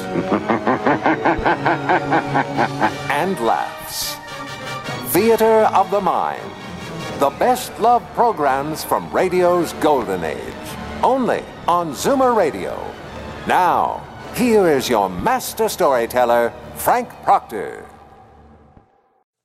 and laughs. Theater of the Mind. The best love programs from radio's golden age. Only on Zoomer Radio. Now, here is your master storyteller, Frank Proctor.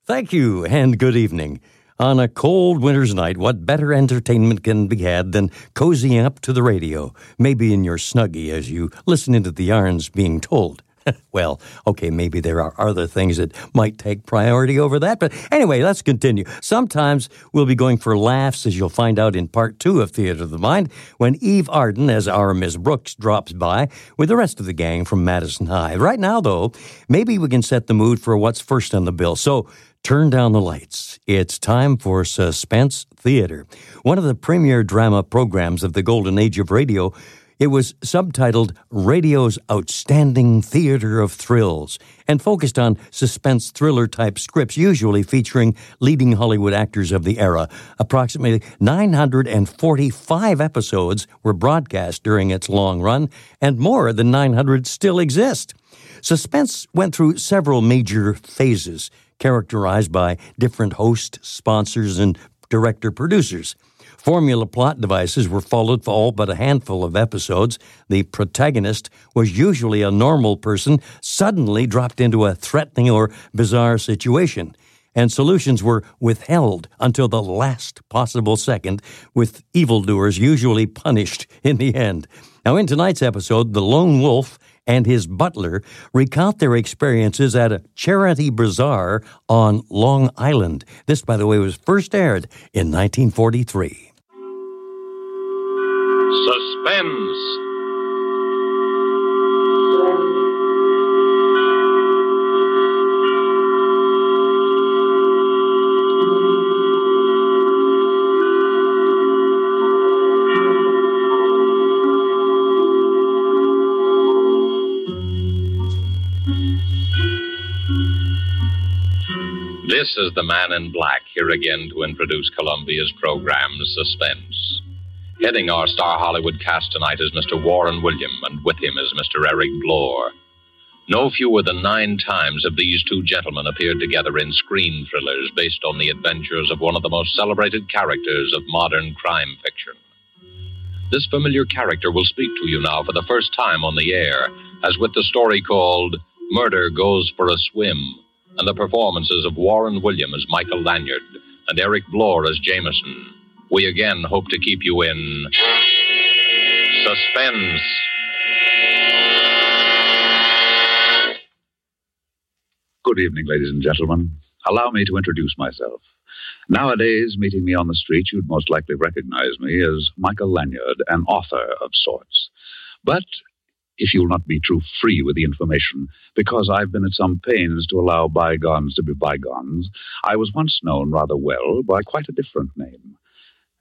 Thank you, and good evening. On a cold winter's night, what better entertainment can be had than cozying up to the radio, maybe in your snuggie as you listen into the yarns being told? well, okay, maybe there are other things that might take priority over that, but anyway, let's continue. Sometimes we'll be going for laughs, as you'll find out in part two of Theater of the Mind, when Eve Arden, as our Miss Brooks, drops by with the rest of the gang from Madison High. Right now, though, maybe we can set the mood for what's first on the bill. So, Turn down the lights. It's time for Suspense Theater, one of the premier drama programs of the golden age of radio it was subtitled Radio's Outstanding Theater of Thrills and focused on suspense thriller type scripts, usually featuring leading Hollywood actors of the era. Approximately 945 episodes were broadcast during its long run, and more than 900 still exist. Suspense went through several major phases, characterized by different hosts, sponsors, and director producers. Formula plot devices were followed for all but a handful of episodes. The protagonist was usually a normal person, suddenly dropped into a threatening or bizarre situation. And solutions were withheld until the last possible second, with evildoers usually punished in the end. Now, in tonight's episode, the lone wolf and his butler recount their experiences at a charity bazaar on Long Island. This, by the way, was first aired in 1943. Suspense. This is the man in black here again to introduce Columbia's program, Suspense. Heading our star Hollywood cast tonight is Mr. Warren William, and with him is Mr. Eric Blore. No fewer than nine times have these two gentlemen appeared together in screen thrillers based on the adventures of one of the most celebrated characters of modern crime fiction. This familiar character will speak to you now for the first time on the air, as with the story called Murder Goes for a Swim, and the performances of Warren William as Michael Lanyard and Eric Blore as Jameson we again hope to keep you in suspense. Good evening, ladies and gentlemen. Allow me to introduce myself. Nowadays, meeting me on the street, you'd most likely recognize me as Michael Lanyard, an author of sorts. But if you'll not be too free with the information, because I've been at some pains to allow bygones to be bygones, I was once known rather well by quite a different name.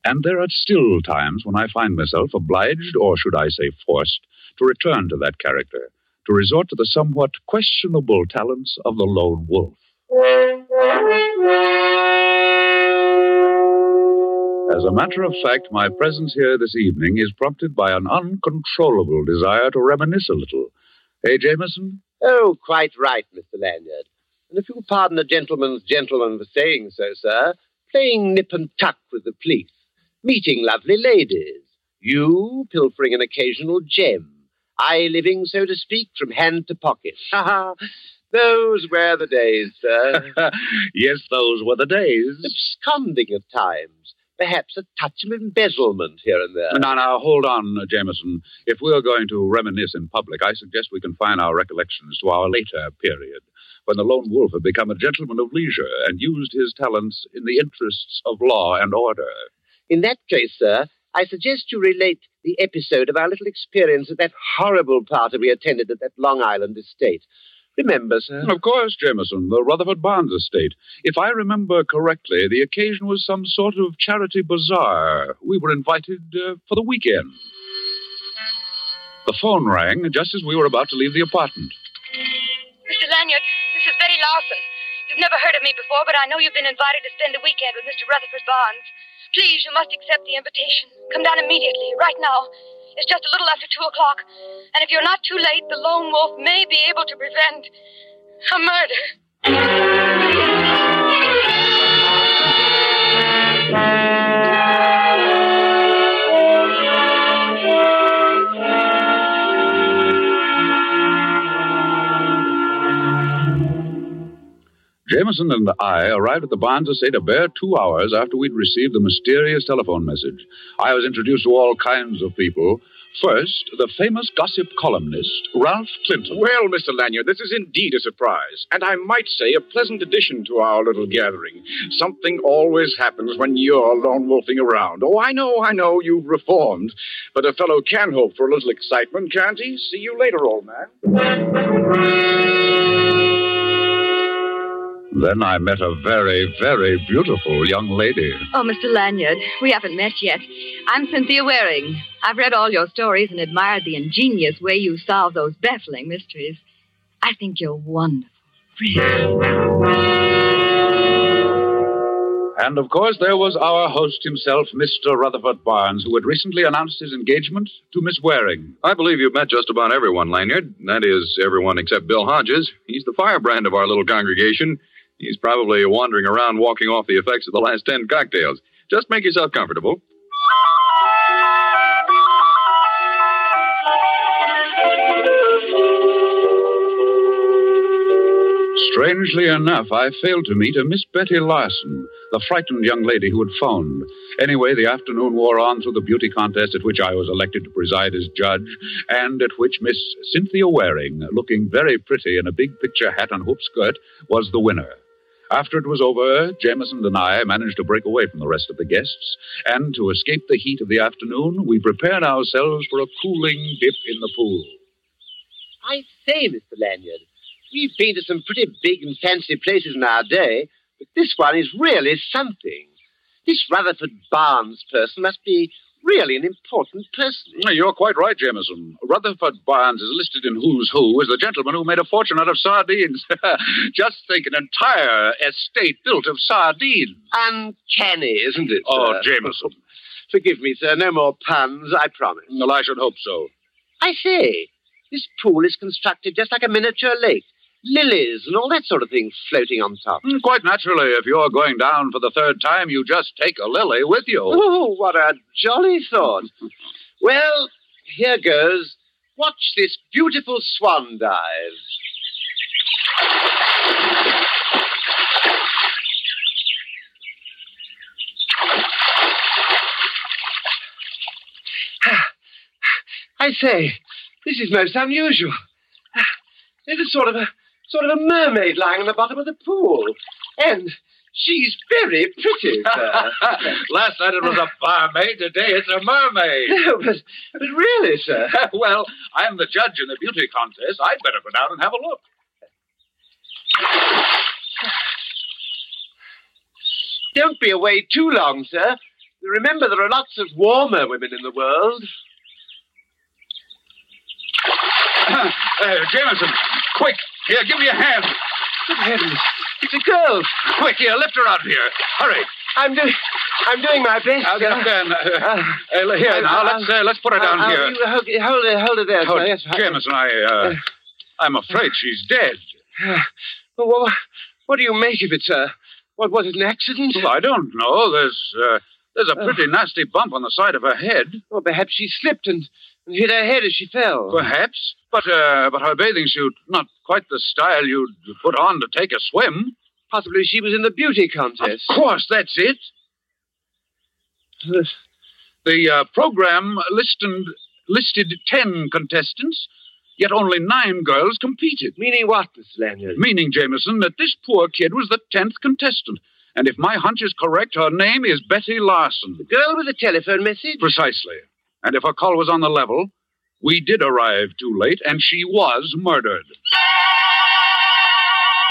And there are still times when I find myself obliged, or should I say forced, to return to that character, to resort to the somewhat questionable talents of the lone wolf. As a matter of fact, my presence here this evening is prompted by an uncontrollable desire to reminisce a little. Eh, Jameson? Oh, quite right, Mr. Lanyard. And if you'll pardon a gentleman's gentleman for saying so, sir, playing nip and tuck with the police meeting lovely ladies, you pilfering an occasional gem, I living, so to speak, from hand to pocket. Ha ha! Those were the days, sir. yes, those were the days. Absconding at times. Perhaps a touch of embezzlement here and there. Now, now, hold on, Jameson. If we're going to reminisce in public, I suggest we confine our recollections to our later period, when the lone wolf had become a gentleman of leisure and used his talents in the interests of law and order. In that case, sir, I suggest you relate the episode of our little experience at that horrible party we attended at that Long Island estate. Remember, sir? Of course, Jameson, the Rutherford Barnes estate. If I remember correctly, the occasion was some sort of charity bazaar. We were invited uh, for the weekend. The phone rang just as we were about to leave the apartment. Mr. Lanyard, this is Betty Larson. You've never heard of me before, but I know you've been invited to spend a weekend with Mr. Rutherford Barnes. Please, you must accept the invitation. Come down immediately, right now. It's just a little after two o'clock. And if you're not too late, the lone wolf may be able to prevent a Jameson and I arrived at the Barnes estate a bare two hours after we'd received the mysterious telephone message. I was introduced to all kinds of people. First, the famous gossip columnist, Ralph Clinton. Well, Mr. Lanyard, this is indeed a surprise, and I might say a pleasant addition to our little gathering. Something always happens when you're lone wolfing around. Oh, I know, I know, you've reformed, but a fellow can hope for a little excitement, can't he? See you later, old man. Then I met a very, very beautiful young lady. Oh, Mr. Lanyard, we haven't met yet. I'm Cynthia Waring. I've read all your stories and admired the ingenious way you solve those baffling mysteries. I think you're wonderful. And of course, there was our host himself, Mr. Rutherford Barnes, who had recently announced his engagement to Miss Waring. I believe you've met just about everyone, Lanyard. That is, everyone except Bill Hodges. He's the firebrand of our little congregation. He's probably wandering around walking off the effects of the last ten cocktails. Just make yourself comfortable. Strangely enough, I failed to meet a Miss Betty Larson, the frightened young lady who had phoned. Anyway, the afternoon wore on through the beauty contest at which I was elected to preside as judge, and at which Miss Cynthia Waring, looking very pretty in a big picture hat and hoop skirt, was the winner. After it was over, Jameson and I managed to break away from the rest of the guests, and to escape the heat of the afternoon, we prepared ourselves for a cooling dip in the pool. I say, Mr. Lanyard, we've been to some pretty big and fancy places in our day, but this one is really something. This Rutherford Barnes person must be really an important person. You're quite right, Jameson. Rutherford Barnes is listed in Who's Who as the gentleman who made a fortune out of sardines. Just think, an entire estate built of sardines. Uncanny, isn't it? Oh, sir? Jameson. Forgive me, sir. No more puns, I promise. Well, I should hope so. I say, this pool is constructed just like a miniature lake lilies and all that sort of thing floating on top. Mm, quite naturally, if you're going down for the third time, you just take a lily with you. Oh, what a jolly thought. well, here goes. Watch this beautiful swan dive. I say, this is most unusual. There's a sort of a sort of a mermaid lying in the bottom of the pool. And she's very pretty, sir. Last night it was a barmaid. Today it's a mermaid. No, but, but really, sir. well, I'm the judge in the beauty contest. I'd better go down and have a look. Don't be away too long, sir. Remember, there are lots of warmer women in the world. uh, Jameson, quick, here, give me a hand. Good heavens. It's a girl. Quick, here, lift her out of here. Hurry. I'm doing I'm doing my best. I'll get up there. Uh, uh, here, now, let's, uh, let's put her down I'll, here. You hold, hold her, hold her there, oh, sir. Yes, Jameson, I, uh, I'm afraid she's dead. Well, what, what do you make of it, sir? What, was it an accident? Well, I don't know. There's, uh, there's a pretty nasty bump on the side of her head. Well, perhaps she slipped and hit her head as she fell. Perhaps. But, uh, but her bathing suit, not quite the style you'd put on to take a swim. Possibly she was in the beauty contest. Of course, that's it. The uh, program listed, listed ten contestants, yet only nine girls competed. Meaning what, Miss Lanyard? Meaning, Jameson, that this poor kid was the tenth contestant. And if my hunch is correct, her name is Betty Larson. The girl with the telephone message? Precisely. And if her call was on the level, we did arrive too late, and she was murdered.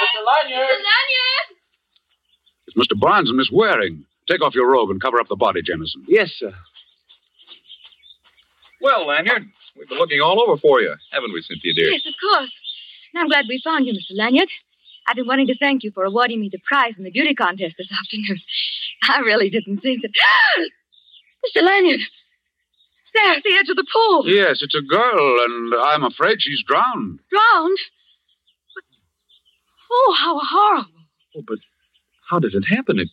Mr. Lanyard! Mr. Lanyard! It's Mr. Barnes and Miss Waring. Take off your robe and cover up the body, Jameson. Yes, sir. Well, Lanyard, we've been looking all over for you, haven't we, Cynthia, dear? Yes, of course. And I'm glad we found you, Mr. Lanyard. I've been wanting to thank you for awarding me the prize in the beauty contest this afternoon. I really didn't think that. Mr. Lanyard! There, at the edge of the pool. Yes, it's a girl, and I'm afraid she's drowned. Drowned? But... Oh, how horrible. Oh, but how did it happen? It...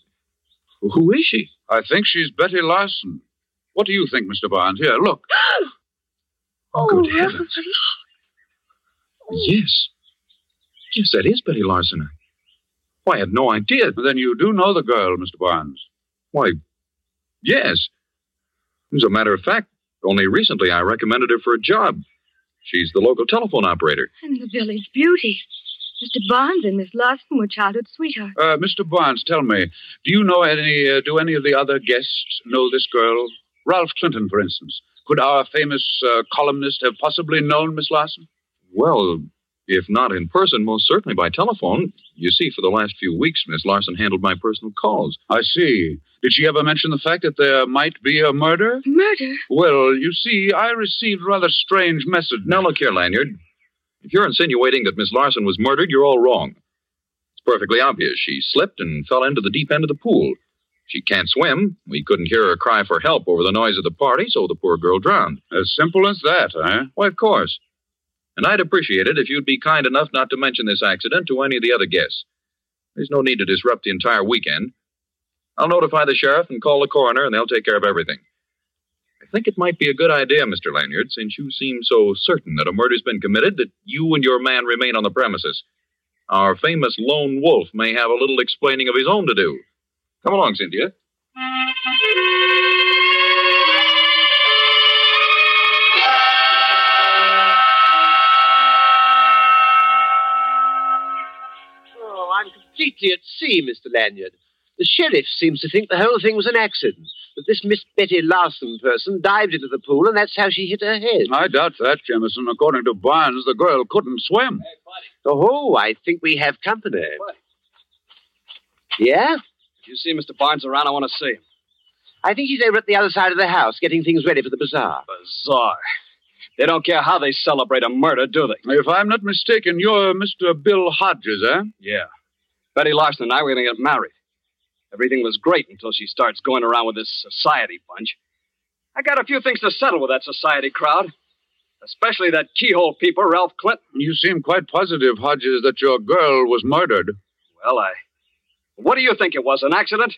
Who is she? I think she's Betty Larson. What do you think, Mr. Barnes? Here, look. Oh, oh, Good heavens. heavens. Oh. Yes. Yes, that is Betty Larson. Why, I had no idea. Then you do know the girl, Mr. Barnes. Why, yes. As a matter of fact, only recently I recommended her for a job. She's the local telephone operator. And the village beauty. Mr. Barnes and Miss Larson were childhood sweethearts. Uh, Mr. Barnes, tell me, do you know any, uh, do any of the other guests know this girl? Ralph Clinton, for instance. Could our famous uh, columnist have possibly known Miss Larson? Well, if not in person, most certainly by telephone. You see, for the last few weeks, Miss Larson handled my personal calls. I see. Did she ever mention the fact that there might be a murder? Murder? Well, you see, I received rather strange message. Now, look here, Lanyard. If you're insinuating that Miss Larson was murdered, you're all wrong. It's perfectly obvious. She slipped and fell into the deep end of the pool. She can't swim. We couldn't hear her cry for help over the noise of the party, so the poor girl drowned. As simple as that, eh? Why, of course. And I'd appreciate it if you'd be kind enough not to mention this accident to any of the other guests. There's no need to disrupt the entire weekend. I'll notify the sheriff and call the coroner, and they'll take care of everything. I think it might be a good idea, Mr. Lanyard, since you seem so certain that a murder's been committed, that you and your man remain on the premises. Our famous lone wolf may have a little explaining of his own to do. Come along, Cynthia. Completely at sea, Mr. Lanyard. The sheriff seems to think the whole thing was an accident. That this Miss Betty Larson person dived into the pool and that's how she hit her head. I doubt that, Jameson. According to Barnes, the girl couldn't swim. Oh, I think we have company. Yeah? If you see Mr. Barnes around, I want to see him. I think he's over at the other side of the house getting things ready for the bazaar. Bazaar? They don't care how they celebrate a murder, do they? If I'm not mistaken, you're Mr. Bill Hodges, eh? Yeah. Betty Larson and I were going to get married. Everything was great until she starts going around with this society bunch. I got a few things to settle with that society crowd, especially that keyhole peeper, Ralph Clinton. You seem quite positive, Hodges, that your girl was murdered. Well, I. What do you think it was? An accident?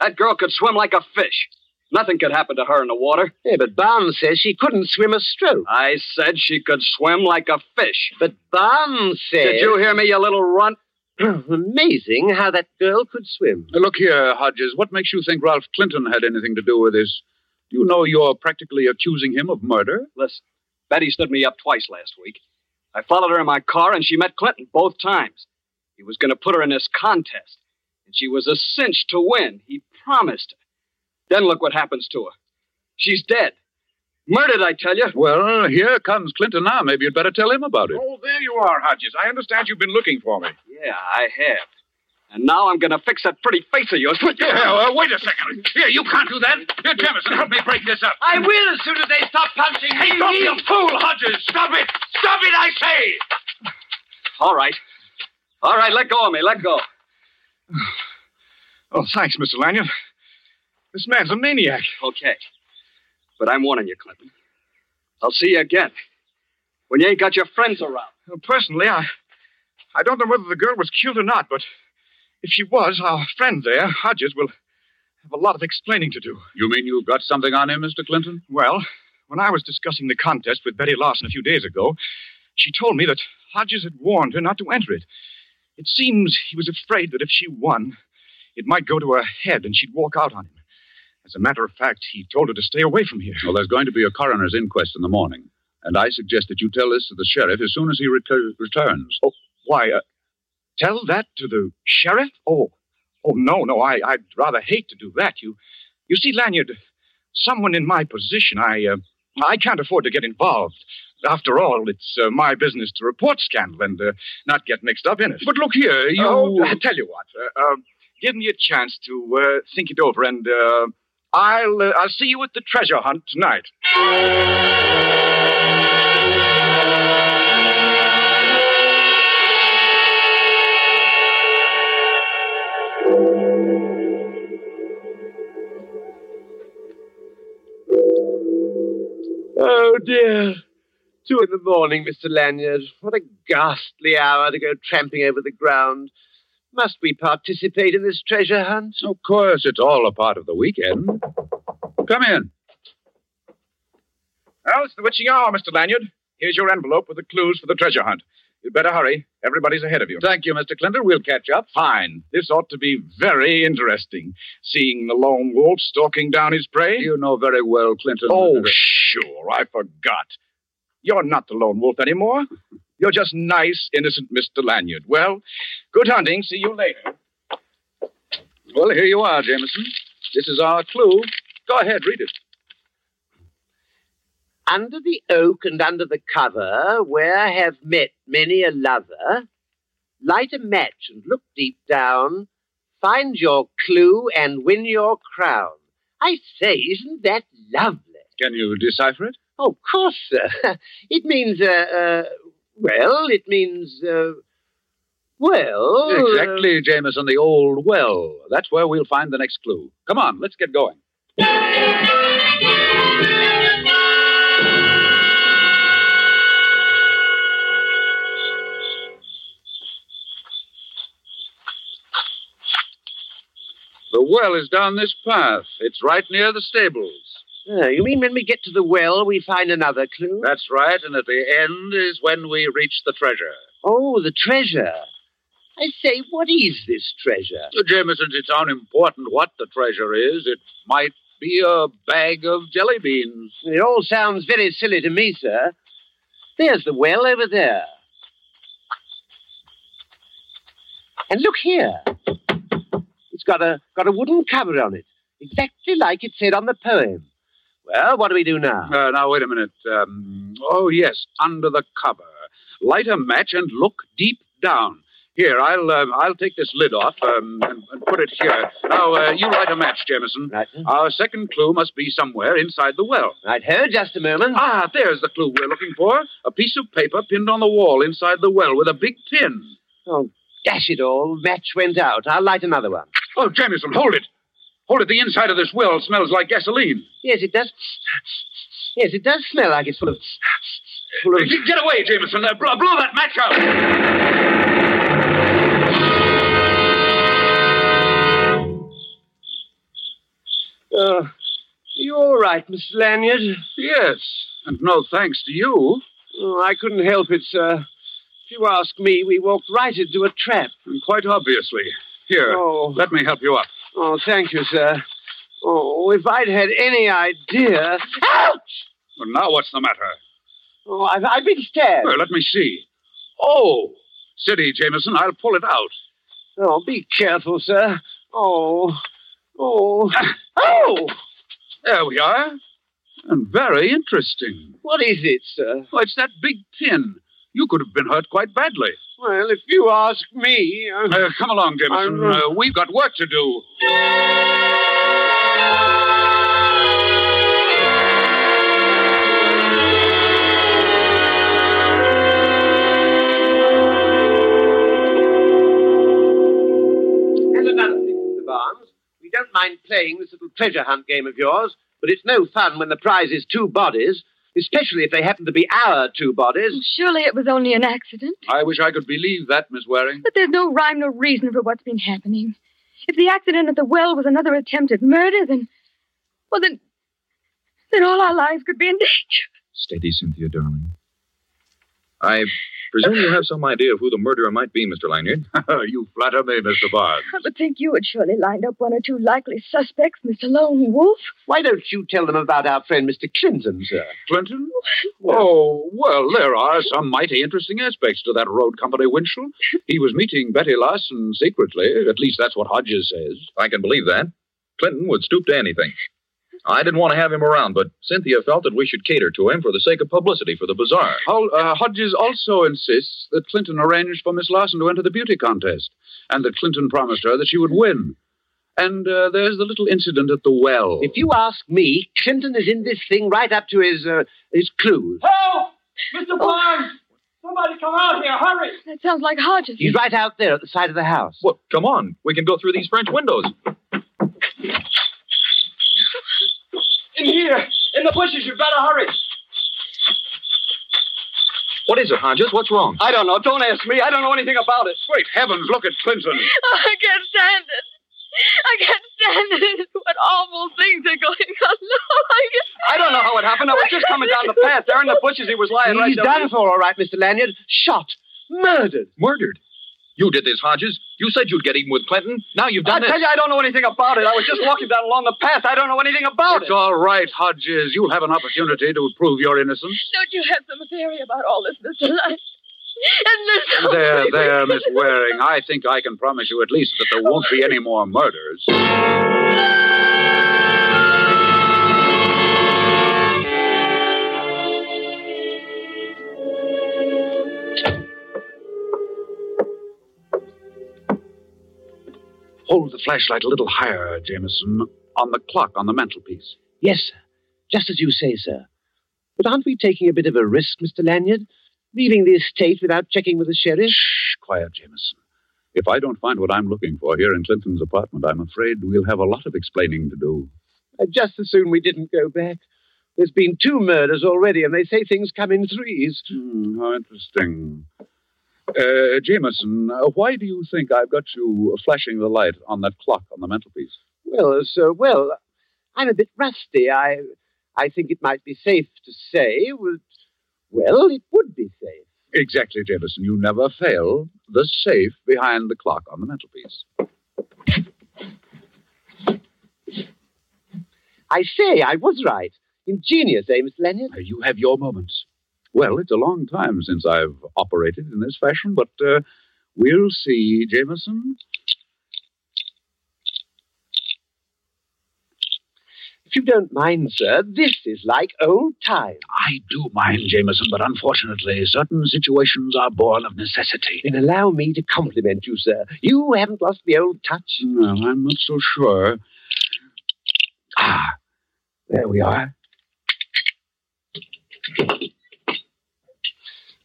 That girl could swim like a fish. Nothing could happen to her in the water. Yeah, but Barnes says she couldn't swim a stroke. I said she could swim like a fish. But Barnes says. Did you hear me, you little runt? Amazing how that girl could swim. Look here, Hodges. What makes you think Ralph Clinton had anything to do with this? Do you know you're practically accusing him of murder? Listen, Betty stood me up twice last week. I followed her in my car, and she met Clinton both times. He was going to put her in this contest, and she was a cinch to win. He promised her. Then look what happens to her. She's dead. Murdered, I tell you. Well, here comes Clinton now. Maybe you'd better tell him about it. Oh, there you are, Hodges. I understand you've been looking for me. Yeah, I have. And now I'm going to fix that pretty face of yours. Yeah, well, wait a second. Here, you can't do that. Here, Jameson, help me break this up. I will as soon as they stop punching me. Hey, don't be a fool, Hodges. Stop it. Stop it, I say. All right. All right, let go of me. Let go. Oh, thanks, Mr. Lanyard. This man's a maniac. Okay. But I'm warning you, Clinton. I'll see you again. When you ain't got your friends around. Well, personally, I, I don't know whether the girl was killed or not, but if she was, our friend there, Hodges, will have a lot of explaining to do. You mean you've got something on him, Mr. Clinton? Well, when I was discussing the contest with Betty Larson a few days ago, she told me that Hodges had warned her not to enter it. It seems he was afraid that if she won, it might go to her head and she'd walk out on him. As a matter of fact, he told her to stay away from here. Well, there's going to be a coroner's inquest in the morning, and I suggest that you tell this to the sheriff as soon as he retur- returns. Why, uh, tell that to the sheriff? Oh, Oh, no, no, I, I'd rather hate to do that. You, you see, Lanyard, someone in my position, I, uh, I can't afford to get involved. After all, it's uh, my business to report scandal and uh, not get mixed up in it. But look here, you. Oh, I tell you what. Uh, uh, give me a chance to uh, think it over, and uh, I'll uh, I'll see you at the treasure hunt tonight. Oh, dear. Two in the morning, Mr. Lanyard. What a ghastly hour to go tramping over the ground. Must we participate in this treasure hunt? Of course, it's all a part of the weekend. Come in. Well, it's the witching hour, Mr. Lanyard. Here's your envelope with the clues for the treasure hunt. You'd better hurry. Everybody's ahead of you. Thank you, Mr. Clinton. We'll catch up. Fine. This ought to be very interesting. Seeing the lone wolf stalking down his prey. You know very well, Clinton. Oh, sure. I forgot. You're not the lone wolf anymore. You're just nice, innocent Mr. Lanyard. Well, good hunting. See you later. Well, here you are, Jameson. This is our clue. Go ahead, read it. Under the oak and under the cover, where have met many a lover, light a match and look deep down, find your clue and win your crown. I say, isn't that lovely? Can you decipher it? Oh, of course, sir. It means, uh, uh, well, it means, uh, well. uh, Exactly, Jameson, the old well. That's where we'll find the next clue. Come on, let's get going. The well is down this path. It's right near the stables. Uh, you mean when we get to the well, we find another clue? That's right, and at the end is when we reach the treasure. Oh, the treasure. I say, what is this treasure? Uh, Jameson, it's unimportant what the treasure is. It might be a bag of jelly beans. It all sounds very silly to me, sir. There's the well over there. And look here. It's got a got a wooden cover on it, exactly like it said on the poem. Well, what do we do now? Uh, now, wait a minute. Um, oh, yes, under the cover. Light a match and look deep down. Here, I'll uh, I'll take this lid off um, and, and put it here. Now, uh, you light a match, Jameson. Right. Our second clue must be somewhere inside the well. Right, ho, just a moment. Ah, there's the clue we're looking for. A piece of paper pinned on the wall inside the well with a big pin. Oh, dash it all. Match went out. I'll light another one. Oh, Jameson, hold it. Hold it. The inside of this well smells like gasoline. Yes, it does. Yes, it does smell like it's full of. full of. Get away, Jameson. Uh, blow, blow that match out. Uh, you all right, Mr. Lanyard? Yes, and no thanks to you. Oh, I couldn't help it, sir. If you ask me, we walked right into a trap. And quite obviously. Here, Oh. let me help you up. Oh, thank you, sir. Oh, if I'd had any idea. Ouch! Well, now what's the matter? Oh, I've, I've been stabbed. Well, let me see. Oh, steady, Jameson. I'll pull it out. Oh, be careful, sir. Oh, oh, oh! There we are. And very interesting. What is it, sir? Oh, it's that big pin. You could have been hurt quite badly. Well, if you ask me. Uh, Uh, come along, Jameson. Uh, we've got work to do. and another thing, Mr. Barnes. We don't mind playing this little treasure hunt game of yours, but it's no fun when the prize is two bodies, especially if they happen to be our two bodies. Surely it was only an accident. I wish I could believe that, Miss Waring. But there's no rhyme nor reason for what's been happening. If the accident at the well was another attempt at murder, then. Well, then. Then all our lives could be in danger. Steady, Cynthia, darling. I presume you have some idea of who the murderer might be, Mr. Lanyard. you flatter me, Mr. Barnes. I would think you had surely lined up one or two likely suspects, Mr. Lone Wolf. Why don't you tell them about our friend Mr. Clinton, sir? Clinton? Oh, well, there are some mighty interesting aspects to that road company, Winchell. He was meeting Betty Larson secretly. At least that's what Hodges says. I can believe that. Clinton would stoop to anything. I didn't want to have him around, but Cynthia felt that we should cater to him for the sake of publicity for the bazaar. Hol- uh, Hodges also insists that Clinton arranged for Miss Larson to enter the beauty contest, and that Clinton promised her that she would win. And uh, there's the little incident at the well. If you ask me, Clinton is in this thing right up to his uh, his clues. Help! Mr. Barnes! Somebody come out here, hurry! That sounds like Hodges. He's right out there at the side of the house. Well, come on. We can go through these French windows. In here! In the bushes, you better hurry! What is it, Hodges? What's wrong? I don't know. Don't ask me. I don't know anything about it. Great heavens, look at Clinton. Oh, I can't stand it. I can't stand it. What awful things are going on. No, I can't. I don't know how it happened. I was just coming down the path. There in the bushes, he was lying right He's there. done for, all right, Mr. Lanyard. Shot. Murdered. Murdered. You did this, Hodges. You said you'd get even with Clinton. Now you've I done this. tell you, I don't know anything about it. I was just walking down along the path. I don't know anything about It's it. all right, Hodges. You'll have an opportunity to prove your innocence. Don't you have some theory about all this, Mr. Lanyard? Isn't There, there, Miss Waring. I think I can promise you at least that there won't be any more murders. Hold the flashlight a little higher, Jameson, on the clock on the mantelpiece. Yes, sir. Just as you say, sir. But aren't we taking a bit of a risk, Mr. Lanyard? Leaving the estate without checking with the sheriff? Shh, quiet, Jameson. If I don't find what I'm looking for here in Clinton's apartment, I'm afraid we'll have a lot of explaining to do. I'd just as soon we didn't go back. There's been two murders already, and they say things come in threes. Hmm, how interesting. Uh, Jameson, uh, why do you think I've got you flashing the light on that clock on the mantelpiece? Well, sir, well, I'm a bit rusty. I, I think it might be safe to say, well, well, it would be safe. Exactly, Jameson. You never fail. The safe behind the clock on the mantelpiece. I say, I was right. Ingenious, eh, Mr. Lanyard? Uh, You have your moments. Well, it's a long time since I've operated in this fashion, but uh, we'll see, Jameson. If you don't mind, sir, this is like old times. I do mind, Jameson, but unfortunately, certain situations are born of necessity. Then allow me to compliment you, sir. You haven't lost the old touch. No, I'm not so sure. Ah, there we are.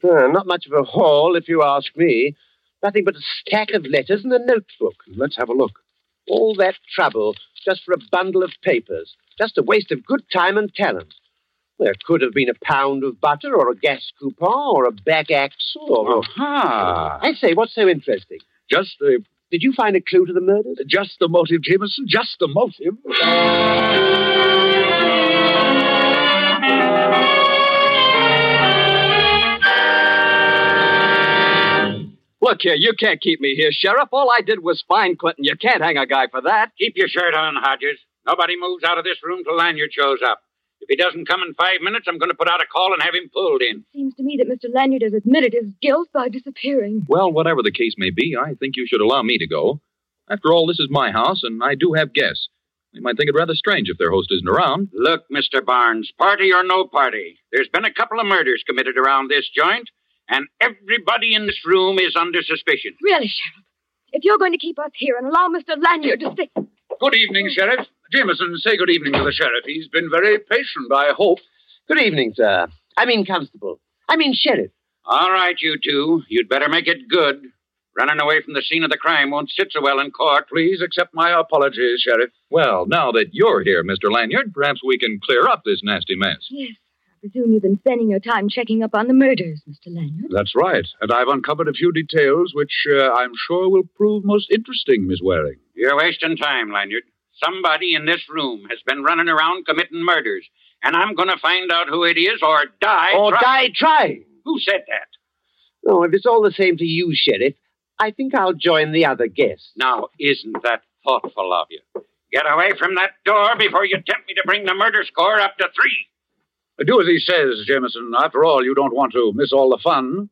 Uh, not much of a haul, if you ask me. Nothing but a stack of letters and a notebook. Let's have a look. All that trouble just for a bundle of papers. Just a waste of good time and talent. There could have been a pound of butter, or a gas coupon, or a back axle, or. Aha! I say, what's so interesting? Just the Did you find a clue to the murders? just the motive, Jameson. Just the motive. Look here, you can't keep me here, Sheriff. All I did was find Clinton. You can't hang a guy for that. Keep your shirt on, Hodges. Nobody moves out of this room till Lanyard shows up. If he doesn't come in five minutes, I'm going to put out a call and have him pulled in. Seems to me that Mr. Lanyard has admitted his guilt by disappearing. Well, whatever the case may be, I think you should allow me to go. After all, this is my house, and I do have guests. They might think it rather strange if their host isn't around. Look, Mr. Barnes, party or no party, there's been a couple of murders committed around this joint, and everybody in this room is under suspicion. Really, Sheriff, if you're going to keep us here and allow Mr. Lanyard to stay. Good evening, Sheriff. Jameson, say good evening to the sheriff. He's been very patient, I hope. Good evening, sir. I mean, Constable. I mean, Sheriff. All right, you two, you'd better make it good. Running away from the scene of the crime won't sit so well in court. Please accept my apologies, Sheriff. Well, now that you're here, Mr. Lanyard, perhaps we can clear up this nasty mess. Yes, I presume you've been spending your time checking up on the murders, Mr. Lanyard. That's right. And I've uncovered a few details which uh, I'm sure will prove most interesting, Miss Waring. You're wasting time, Lanyard. Somebody in this room has been running around committing murders, and I'm going to find out who it is or die. Or try- die trying. Who said that? Oh, if it's all the same to you, Sheriff, I think I'll join the other guests. Now, isn't that thoughtful of you? Get away from that door before you tempt me to bring the murder score up to three. Uh, do as he says, Jameson. After all, you don't want to miss all the fun.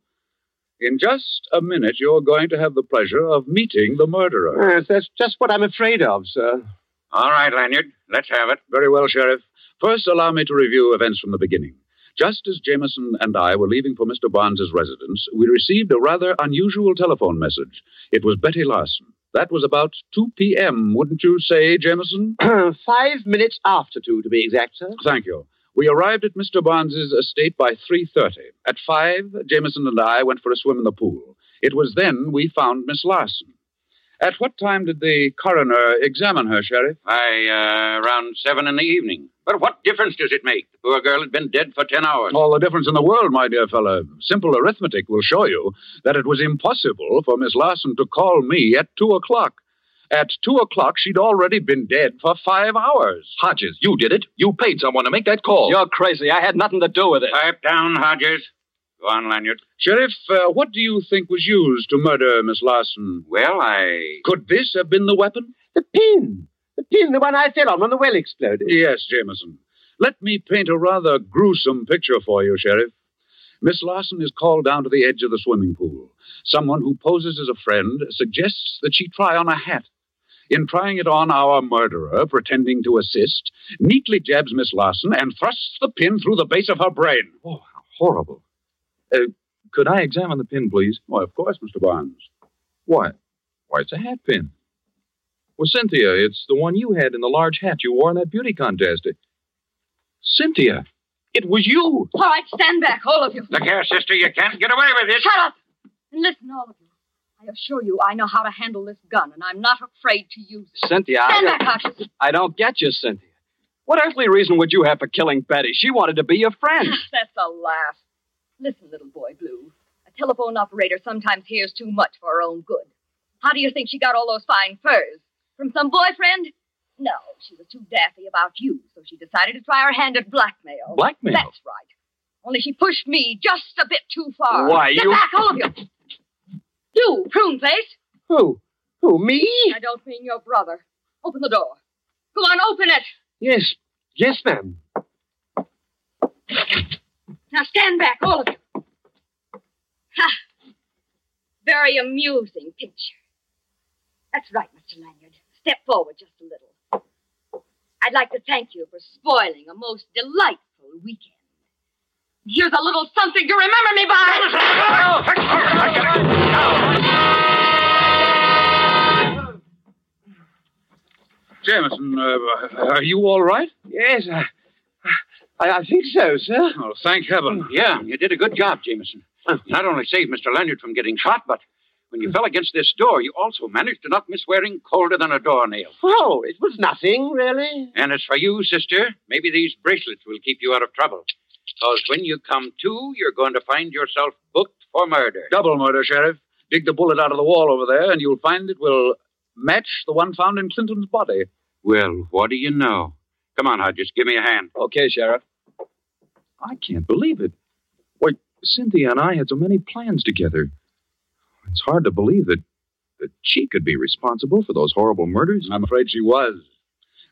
In just a minute, you're going to have the pleasure of meeting the murderer. Yes, that's just what I'm afraid of, sir. All right, Lanyard. Let's have it. Very well, Sheriff. First, allow me to review events from the beginning. Just as Jameson and I were leaving for Mr. Barnes's residence, we received a rather unusual telephone message. It was Betty Larson. That was about 2 p.m., wouldn't you say, Jameson? Five minutes after two, to be exact, sir. Thank you. We arrived at Mr. Barnes's estate by 3.30. At 5, Jameson and I went for a swim in the pool. It was then we found Miss Larson. At what time did the coroner examine her, Sheriff? I, uh, around seven in the evening. But what difference does it make? The poor girl had been dead for ten hours. All the difference in the world, my dear fellow. Simple arithmetic will show you that it was impossible for Miss Larson to call me at 2 o'clock. At 2 o'clock, she'd already been dead for five hours. Hodges, you did it. You paid someone to make that call. You're crazy. I had nothing to do with it. Pipe down, Hodges. Go on, Lanyard. Sheriff, uh, what do you think was used to murder Miss Larson? Well, I. Could this have been the weapon? The pin. The pin, the one I fell on when the well exploded. Yes, Jameson. Let me paint a rather gruesome picture for you, Sheriff. Miss Larson is called down to the edge of the swimming pool. Someone who poses as a friend suggests that she try on a hat. In trying it on, our murderer, pretending to assist, neatly jabs Miss Larson and thrusts the pin through the base of her brain. Oh, how horrible. Uh, could I examine the pin, please? Why, of course, Mr. Barnes. Why? Why, it's a hat pin. Well, Cynthia, it's the one you had in the large hat you wore in that beauty contest. It... Cynthia, it was you. All right, stand back, all of you. Look here, sister, you can't get away with this. Shut up! And listen, all of you. I assure you, I know how to handle this gun, and I'm not afraid to use it. Cynthia, Stand I, back, Hodges. I don't get you, Cynthia. What earthly reason would you have for killing Betty? She wanted to be your friend. Ah, that's a laugh. Listen, little boy blue. A telephone operator sometimes hears too much for her own good. How do you think she got all those fine furs? From some boyfriend? No, she was too daffy about you, so she decided to try her hand at blackmail. Blackmail? That's right. Only she pushed me just a bit too far. Why, Get you- back, all of you! You, prune face! Who? Who, me? I don't mean your brother. Open the door. Go on, open it! Yes. Yes, ma'am. Now stand back, all of you. Ha! Very amusing picture. That's right, Mr. Lanyard. Step forward just a little. I'd like to thank you for spoiling a most delightful weekend. Here's a little something to remember me by. Jameson, uh, are you all right? Yes, I, I, I think so, sir. Oh, thank heaven. Yeah, you did a good job, Jameson. Not only saved Mr. Lanyard from getting shot, but when you fell against this door, you also managed to knock Miss Waring colder than a doornail. Oh, it was nothing, really. And as for you, sister, maybe these bracelets will keep you out of trouble. Because when you come to, you're going to find yourself booked for murder. Double murder, Sheriff. Dig the bullet out of the wall over there, and you'll find it will match the one found in Clinton's body. Well, what do you know? Come on, Hodges, give me a hand. Okay, Sheriff. I can't believe it. Why, Cynthia and I had so many plans together. It's hard to believe that, that she could be responsible for those horrible murders. I'm afraid she was.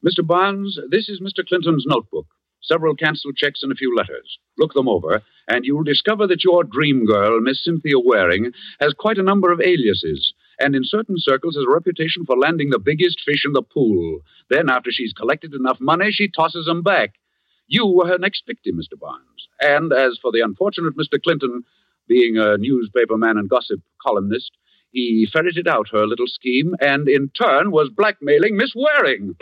Mr. Barnes, this is Mr. Clinton's notebook. Several canceled checks and a few letters. Look them over, and you'll discover that your dream girl, Miss Cynthia Waring, has quite a number of aliases, and in certain circles has a reputation for landing the biggest fish in the pool. Then, after she's collected enough money, she tosses them back. You were her next victim, Mr. Barnes. And as for the unfortunate Mr. Clinton, being a newspaper man and gossip columnist, he ferreted out her little scheme and in turn was blackmailing Miss Waring.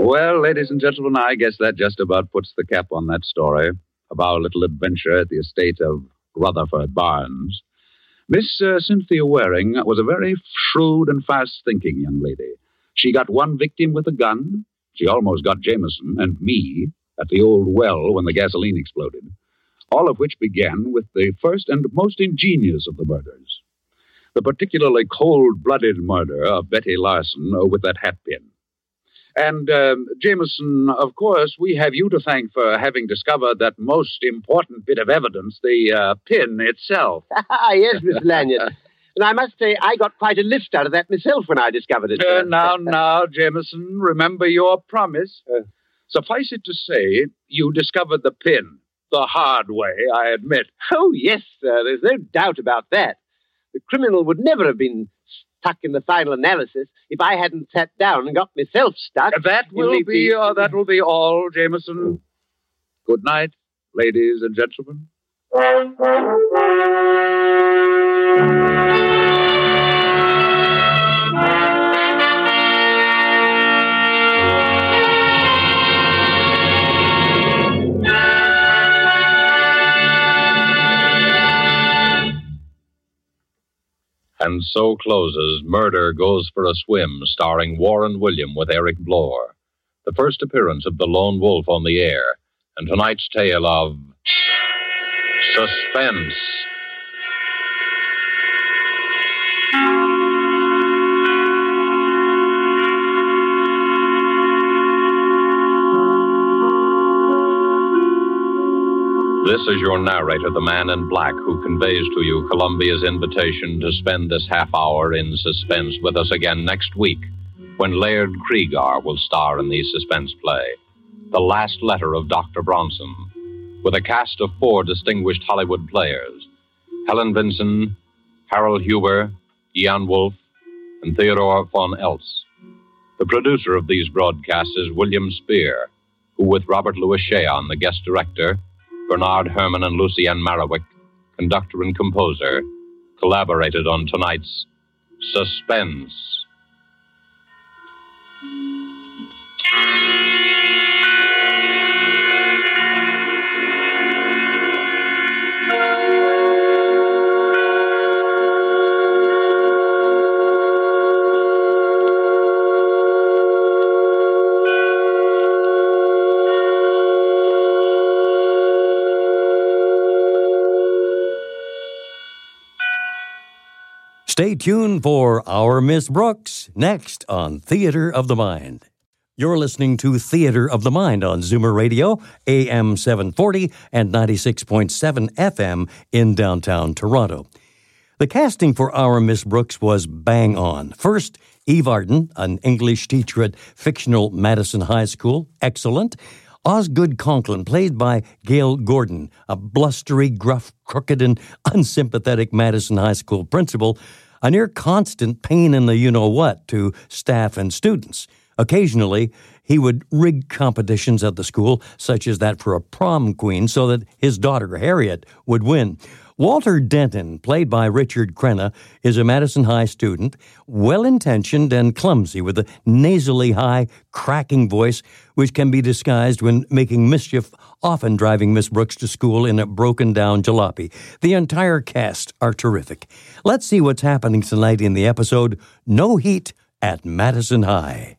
Well, ladies and gentlemen, I guess that just about puts the cap on that story of our little adventure at the estate of Rutherford Barnes. Miss uh, Cynthia Waring was a very shrewd and fast thinking young lady. She got one victim with a gun. She almost got Jameson and me at the old well when the gasoline exploded. All of which began with the first and most ingenious of the murders. The particularly cold blooded murder of Betty Larson with that hat pin. And, um, Jameson, of course, we have you to thank for having discovered that most important bit of evidence, the uh, pin itself. Ah, yes, Miss Lanyard. and I must say, I got quite a lift out of that myself when I discovered it. Uh, now, now, Jameson, remember your promise. Uh, suffice it to say, you discovered the pin. The hard way, I admit. Oh, yes, sir. There's no doubt about that. The criminal would never have been stuck in the final analysis if I hadn't sat down and got myself stuck. That will be uh, that will be all, Jameson. Good night, ladies and gentlemen. And so closes Murder Goes for a Swim, starring Warren William with Eric Blore. The first appearance of the lone wolf on the air, and tonight's tale of suspense. This is your narrator, the man in black, who conveys to you Columbia's invitation to spend this half hour in suspense with us again next week, when Laird Cregar will star in the suspense play, The Last Letter of Dr. Bronson, with a cast of four distinguished Hollywood players Helen Vinson, Harold Huber, Ian Wolfe, and Theodore von Eltz. The producer of these broadcasts is William Spier, who, with Robert Lewis Shayon, the guest director, Bernard Herrmann and Lucien Moraweck, conductor and composer, collaborated on tonight's Suspense. Stay tuned for Our Miss Brooks next on Theater of the Mind. You're listening to Theater of the Mind on Zoomer Radio, AM 740 and 96.7 FM in downtown Toronto. The casting for Our Miss Brooks was bang on. First, Eve Arden, an English teacher at fictional Madison High School, excellent. Osgood Conklin, played by Gale Gordon, a blustery, gruff, crooked, and unsympathetic Madison High School principal, a near constant pain in the you know what to staff and students. Occasionally, he would rig competitions at the school, such as that for a prom queen, so that his daughter, Harriet, would win. Walter Denton, played by Richard Crenna, is a Madison High student, well intentioned and clumsy, with a nasally high, cracking voice, which can be disguised when making mischief, often driving Miss Brooks to school in a broken down jalopy. The entire cast are terrific. Let's see what's happening tonight in the episode No Heat at Madison High.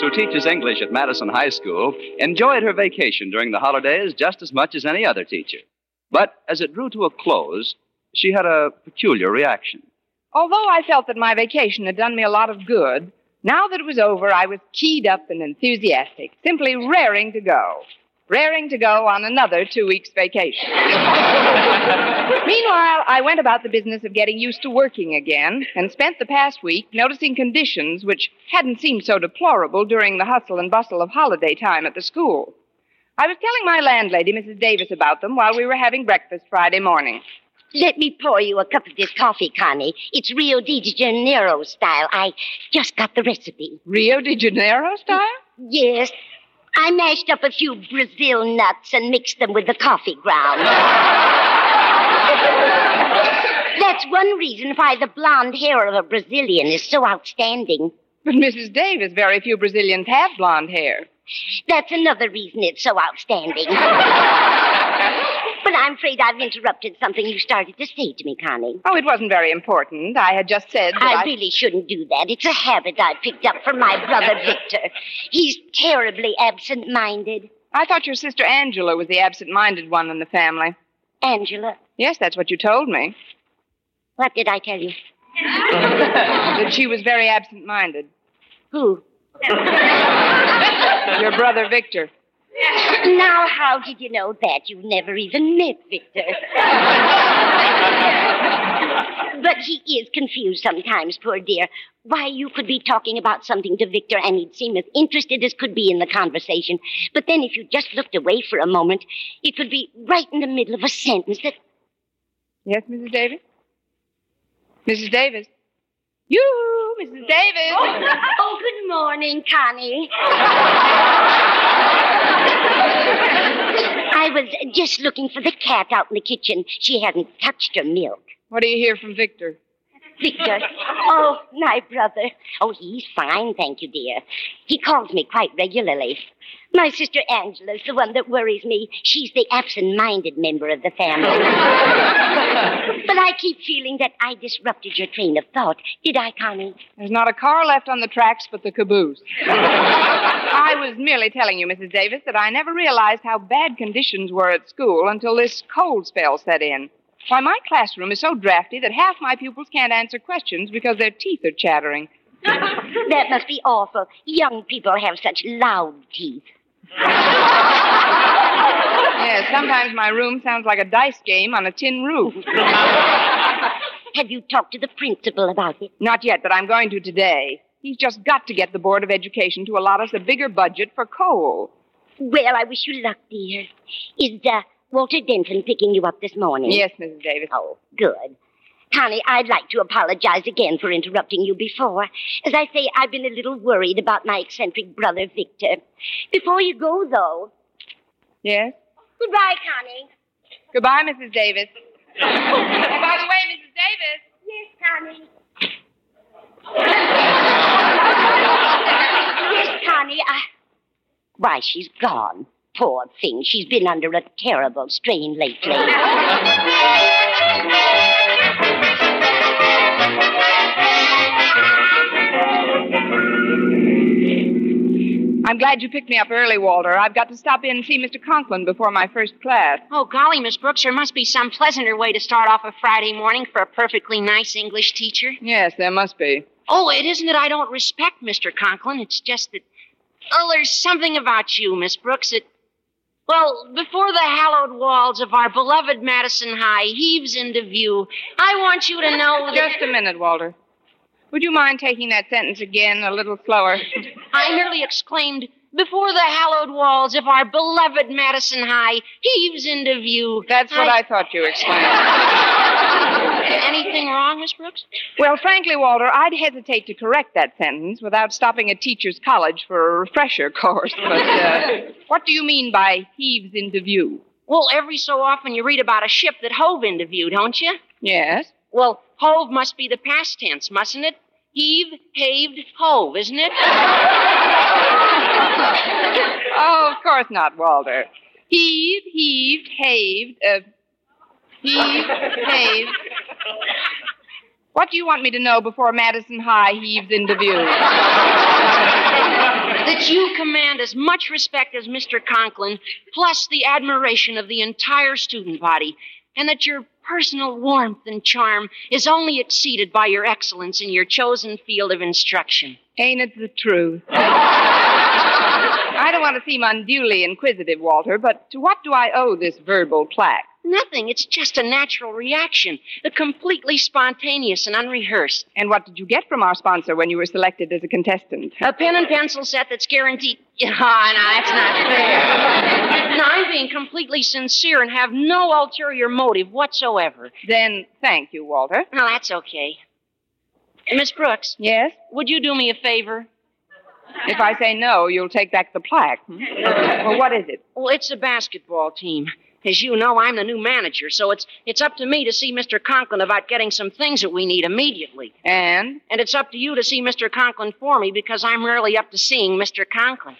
Who teaches English at Madison High School, enjoyed her vacation during the holidays just as much as any other teacher. But as it drew to a close, she had a peculiar reaction. Although I felt that my vacation had done me a lot of good, now that it was over, I was keyed up and enthusiastic, simply raring to go. Raring to go on another two weeks' vacation. Meanwhile, I went about the business of getting used to working again and spent the past week noticing conditions which hadn't seemed so deplorable during the hustle and bustle of holiday time at the school. I was telling my landlady, Mrs. Davis, about them while we were having breakfast Friday morning. Let me pour you a cup of this coffee, Connie. It's Rio de Janeiro style. I just got the recipe. Rio de Janeiro style? Yes. I mashed up a few Brazil nuts and mixed them with the coffee ground. That's one reason why the blonde hair of a Brazilian is so outstanding. But Mrs. Davis, very few Brazilians have blonde hair. That's another reason it's so outstanding. but I'm afraid I've interrupted something you started to say to me, Connie. Oh, it wasn't very important. I had just said that I really shouldn't do that. It's a habit I picked up from my brother Victor. He's terribly absent minded. I thought your sister Angela was the absent minded one in the family. Angela. Yes, that's what you told me. What did I tell you? that she was very absent minded. Who? Your brother Victor. Now, how did you know that? You've never even met Victor. but he is confused sometimes, poor dear. Why, you could be talking about something to Victor and he'd seem as interested as could be in the conversation. But then if you just looked away for a moment, it would be right in the middle of a sentence that. Yes, Mrs. Davis? Mrs. Davis? You, Mrs. Davis. Oh, oh, good morning, Connie. I was just looking for the cat out in the kitchen. She hasn't touched her milk. What do you hear from Victor? Victor. Oh, my brother. Oh, he's fine, thank you, dear. He calls me quite regularly. My sister Angela's the one that worries me. She's the absent minded member of the family. but I keep feeling that I disrupted your train of thought. Did I, Connie? There's not a car left on the tracks but the caboose. I was merely telling you, Mrs. Davis, that I never realized how bad conditions were at school until this cold spell set in. Why, my classroom is so drafty that half my pupils can't answer questions because their teeth are chattering. that must be awful. Young people have such loud teeth. Yes, sometimes my room sounds like a dice game on a tin roof. Have you talked to the principal about it? Not yet, but I'm going to today. He's just got to get the Board of Education to allot us a bigger budget for coal. Well, I wish you luck, dear. Is uh, Walter Denton picking you up this morning? Yes, Mrs. Davis. Oh, good. Connie, I'd like to apologize again for interrupting you before. As I say, I've been a little worried about my eccentric brother, Victor. Before you go, though. Yes? Goodbye, Connie. Goodbye, Mrs. Davis. oh, by the way, Mrs. Davis. Yes, Connie. yes, Connie, I. Why, she's gone. Poor thing. She's been under a terrible strain lately. I'm glad you picked me up early, Walter. I've got to stop in and see Mr. Conklin before my first class. Oh, golly, Miss Brooks, there must be some pleasanter way to start off a Friday morning for a perfectly nice English teacher. Yes, there must be. Oh, it isn't that I don't respect Mr. Conklin. It's just that, oh, there's something about you, Miss Brooks, that, well, before the hallowed walls of our beloved Madison High heaves into view, I want you to know that. Just a minute, Walter. Would you mind taking that sentence again a little slower? I merely exclaimed, Before the hallowed walls of our beloved Madison High heaves into view. That's what I, I thought you exclaimed. Anything wrong, Miss Brooks? Well, frankly, Walter, I'd hesitate to correct that sentence without stopping at Teachers College for a refresher course. But uh, what do you mean by heaves into view? Well, every so often you read about a ship that hove into view, don't you? Yes. Well, hove must be the past tense, mustn't it? Heave, haved, hove, isn't it? oh, of course not, Walter. Heave, heaved, haved, uh, heave, haved. What do you want me to know before Madison High heaves into view? that you command as much respect as Mr. Conklin, plus the admiration of the entire student body, and that your personal warmth and charm is only exceeded by your excellence in your chosen field of instruction. Ain't it the truth? I don't want to seem unduly inquisitive, Walter, but to what do I owe this verbal plaque? Nothing. It's just a natural reaction, a completely spontaneous and unrehearsed. And what did you get from our sponsor when you were selected as a contestant? A pen and pencil set that's guaranteed. Oh, no, that's not fair. no, I'm being completely sincere and have no ulterior motive whatsoever. Then thank you, Walter. No, that's okay. Miss Brooks. Yes? Would you do me a favor? If I say no, you'll take back the plaque. Hmm? well, what is it? Well, it's a basketball team. As you know, I'm the new manager, so it's it's up to me to see Mr. Conklin about getting some things that we need immediately. And? And it's up to you to see Mr. Conklin for me because I'm rarely up to seeing Mr. Conklin.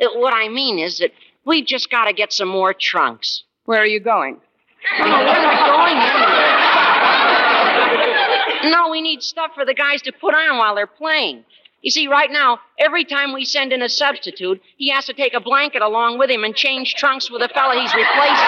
Uh, what I mean is that we've just got to get some more trunks. Where are you going? Oh, we're not going anywhere. no, we need stuff for the guys to put on while they're playing. You see, right now, every time we send in a substitute, he has to take a blanket along with him and change trunks with the fella he's replacing.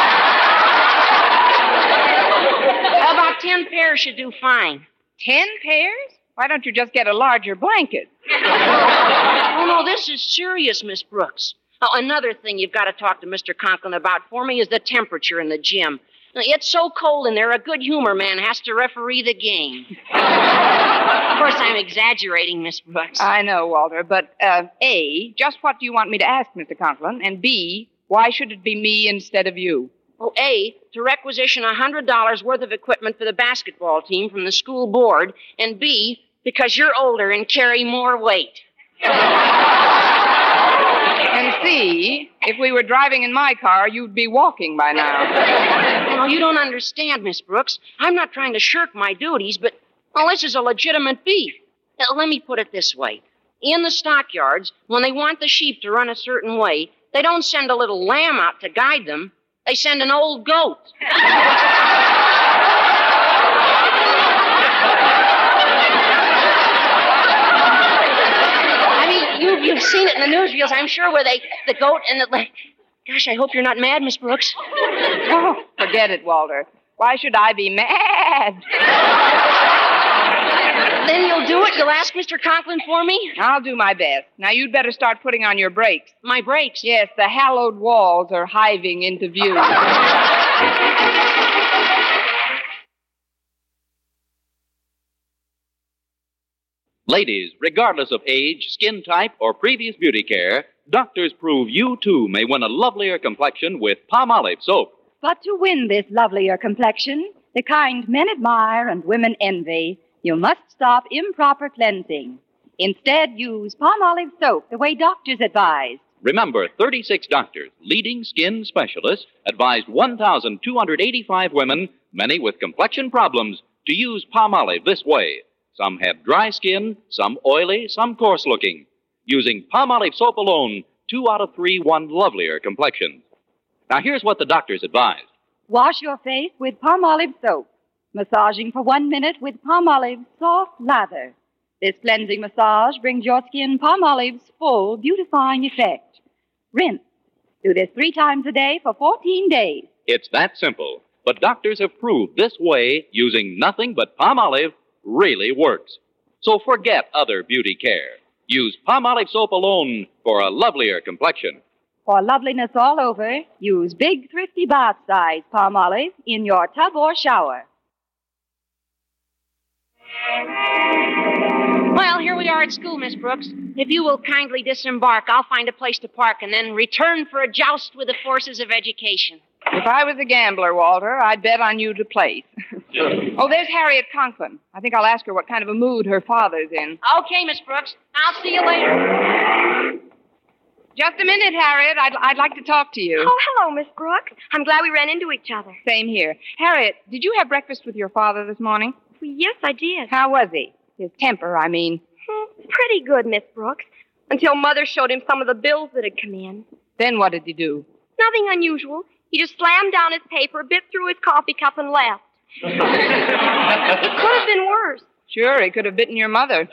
About ten pairs should do fine. Ten pairs? Why don't you just get a larger blanket? oh, no, this is serious, Miss Brooks. Oh, another thing you've got to talk to Mr. Conklin about for me is the temperature in the gym. It's so cold in there, a good humor man has to referee the game. of course, I'm exaggerating, Miss Brooks. I know, Walter, but uh, A, just what do you want me to ask Mr. Conklin? And B, why should it be me instead of you? Well, A, to requisition a $100 worth of equipment for the basketball team from the school board, and B, because you're older and carry more weight. And C, if we were driving in my car, you'd be walking by now. No, you don't understand, Miss Brooks. I'm not trying to shirk my duties, but, well, this is a legitimate beef. Let me put it this way. In the stockyards, when they want the sheep to run a certain way, they don't send a little lamb out to guide them. They send an old goat. I mean, you, you've seen it in the newsreels, I'm sure, where they, the goat and the. La- Gosh, I hope you're not mad, Miss Brooks. Oh, forget it, Walter. Why should I be mad? Then you'll do it? You'll ask Mr. Conklin for me? I'll do my best. Now you'd better start putting on your brakes. My brakes? Yes, the hallowed walls are hiving into view. Ladies, regardless of age, skin type, or previous beauty care, doctors prove you too may win a lovelier complexion with Palmolive soap. But to win this lovelier complexion, the kind men admire and women envy, you must stop improper cleansing. Instead, use Palmolive soap the way doctors advise. Remember, 36 doctors, leading skin specialists, advised 1,285 women, many with complexion problems, to use Palmolive this way. Some have dry skin, some oily, some coarse looking. Using Palmolive soap alone, two out of three won lovelier complexions. Now, here's what the doctors advised. Wash your face with Palmolive soap. Massaging for one minute with Palmolive soft lather. This cleansing massage brings your skin Palmolive's full beautifying effect. Rinse. Do this three times a day for 14 days. It's that simple. But doctors have proved this way, using nothing but Palmolive, really works. So forget other beauty care. Use Palmolive soap alone for a lovelier complexion. For loveliness all over, use big, thrifty bath size Palmolive in your tub or shower. Well, here we are at school, Miss Brooks. If you will kindly disembark, I'll find a place to park and then return for a joust with the forces of education. If I was a gambler, Walter, I'd bet on you to place. oh, there's Harriet Conklin. I think I'll ask her what kind of a mood her father's in. Okay, Miss Brooks. I'll see you later. Just a minute, Harriet. I'd, I'd like to talk to you. Oh, hello, Miss Brooks. I'm glad we ran into each other. Same here. Harriet, did you have breakfast with your father this morning? Well, yes, I did. How was he? His temper, I mean. Hmm, Pretty good, Miss Brooks. Until Mother showed him some of the bills that had come in. Then what did he do? Nothing unusual. He just slammed down his paper, bit through his coffee cup, and left. it could have been worse. Sure, he could have bitten your mother.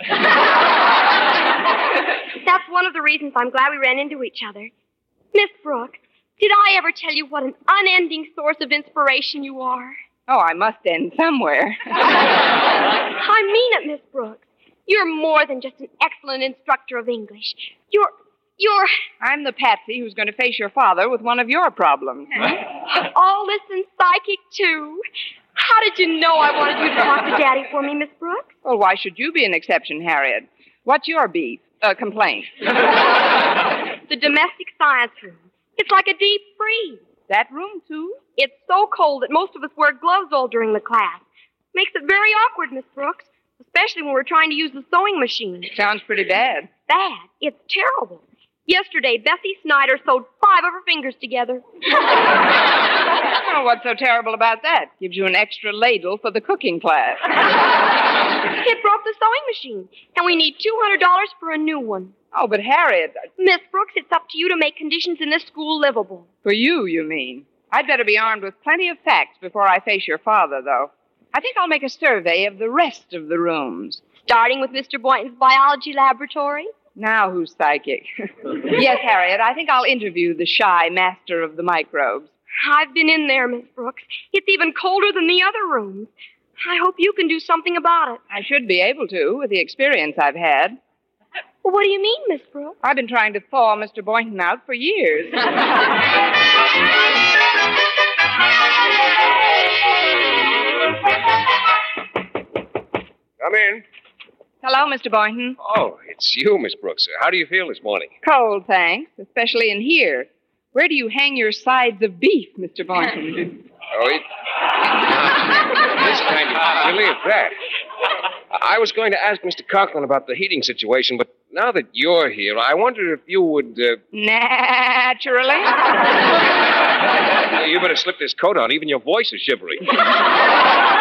That's one of the reasons I'm glad we ran into each other. Miss Brooks, did I ever tell you what an unending source of inspiration you are? Oh, I must end somewhere. I mean it, Miss Brooks. You're more than just an excellent instructor of English. You're. You're. I'm the patsy who's going to face your father with one of your problems. all this and psychic, too. How did you know I wanted you to talk to Daddy for me, Miss Brooks? Well, why should you be an exception, Harriet? What's your beef? Uh, complaint. The domestic science room. It's like a deep freeze. That room, too? It's so cold that most of us wear gloves all during the class. Makes it very awkward, Miss Brooks, especially when we're trying to use the sewing machine. Sounds pretty bad. Bad. It's terrible. Yesterday, Bessie Snyder sewed five of her fingers together. Oh, what's so terrible about that? Gives you an extra ladle for the cooking class. It broke the sewing machine, and we need $200 for a new one. Oh, but Harriet, uh, Miss Brooks, it's up to you to make conditions in this school livable. for you, you mean. I'd better be armed with plenty of facts before I face your father, though. I think I'll make a survey of the rest of the rooms. Starting with Mr. Boynton's biology laboratory. Now who's psychic? yes, Harriet, I think I'll interview the shy master of the microbes. I've been in there, Miss Brooks. It's even colder than the other rooms. I hope you can do something about it. I should be able to, with the experience I've had. Well, what do you mean, Miss Brooks? I've been trying to thaw Mr. Boynton out for years. Come in. Hello, Mr. Boynton. Oh, it's you, Miss Brooks. How do you feel this morning? Cold, thanks, especially in here. Where do you hang your sides of beef, Mr. Boynton? Oh, it... this kind of silly at that. I was going to ask Mr. Conklin about the heating situation, but now that you're here, I wonder if you would. Uh... Naturally. you better slip this coat on. Even your voice is shivery.